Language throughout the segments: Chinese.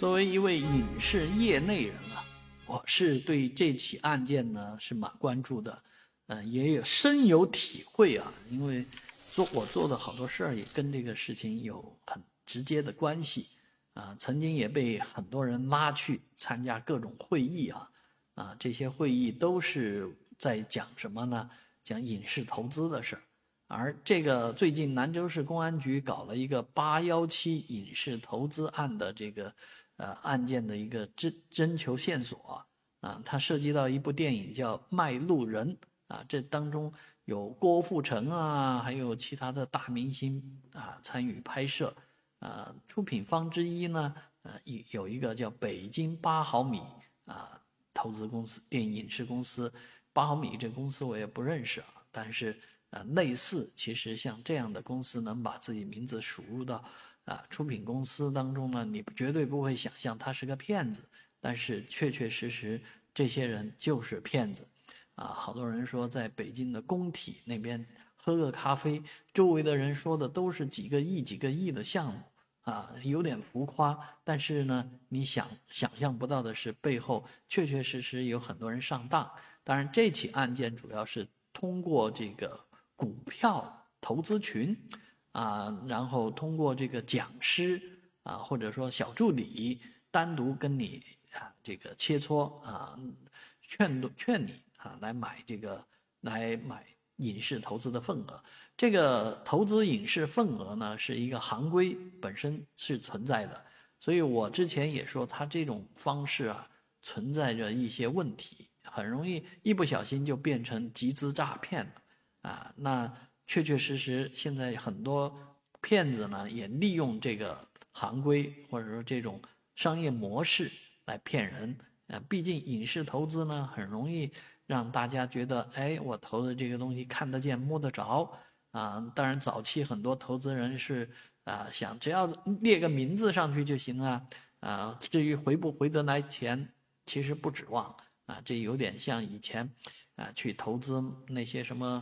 作为一位影视业内人啊，我是对这起案件呢是蛮关注的，嗯，也有深有体会啊。因为做我做的好多事儿也跟这个事情有很直接的关系啊。曾经也被很多人拉去参加各种会议啊，啊，这些会议都是在讲什么呢？讲影视投资的事儿。而这个最近兰州市公安局搞了一个八幺七影视投资案的这个。呃，案件的一个征征求线索啊，它涉及到一部电影叫《卖路人》啊，这当中有郭富城啊，还有其他的大明星啊参与拍摄，啊，出品方之一呢，呃，有有一个叫北京八毫米啊投资公司，电影影视公司，八毫米这公司我也不认识啊，但是呃，类似，其实像这样的公司能把自己名字输入到。啊，出品公司当中呢，你绝对不会想象他是个骗子，但是确确实实这些人就是骗子，啊，好多人说在北京的工体那边喝个咖啡，周围的人说的都是几个亿、几个亿的项目，啊，有点浮夸，但是呢，你想想象不到的是背后确确实实有很多人上当。当然，这起案件主要是通过这个股票投资群。啊，然后通过这个讲师啊，或者说小助理，单独跟你啊这个切磋啊，劝劝你啊来买这个来买影视投资的份额。这个投资影视份额呢是一个行规本身是存在的，所以我之前也说，他这种方式啊存在着一些问题，很容易一不小心就变成集资诈骗了啊。那。确确实实，现在很多骗子呢也利用这个行规或者说这种商业模式来骗人。呃，毕竟影视投资呢很容易让大家觉得，哎，我投的这个东西看得见摸得着啊。当然，早期很多投资人是啊想只要列个名字上去就行啊啊，至于回不回得来钱，其实不指望啊。这有点像以前啊去投资那些什么。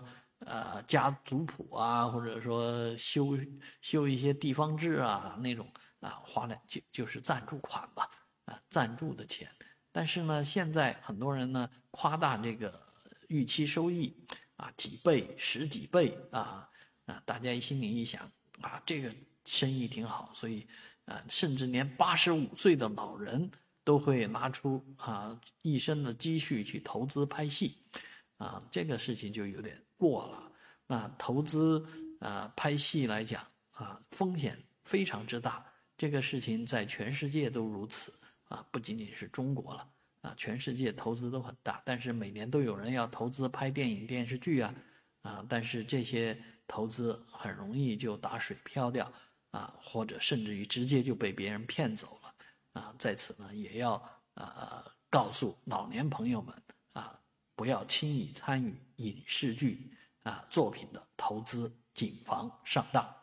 呃，家族谱啊，或者说修修一些地方志啊，那种啊，花了就就是赞助款吧，啊，赞助的钱。但是呢，现在很多人呢夸大这个预期收益，啊，几倍、十几倍啊，啊，大家心里一想啊，这个生意挺好，所以啊，甚至连八十五岁的老人都会拿出啊一生的积蓄去投资拍戏。啊，这个事情就有点过了。那投资啊拍戏来讲啊，风险非常之大。这个事情在全世界都如此啊，不仅仅是中国了啊，全世界投资都很大。但是每年都有人要投资拍电影电视剧啊啊，但是这些投资很容易就打水漂掉啊，或者甚至于直接就被别人骗走了啊。在此呢，也要呃告诉老年朋友们啊。不要轻易参与影视剧啊作品的投资，谨防上当。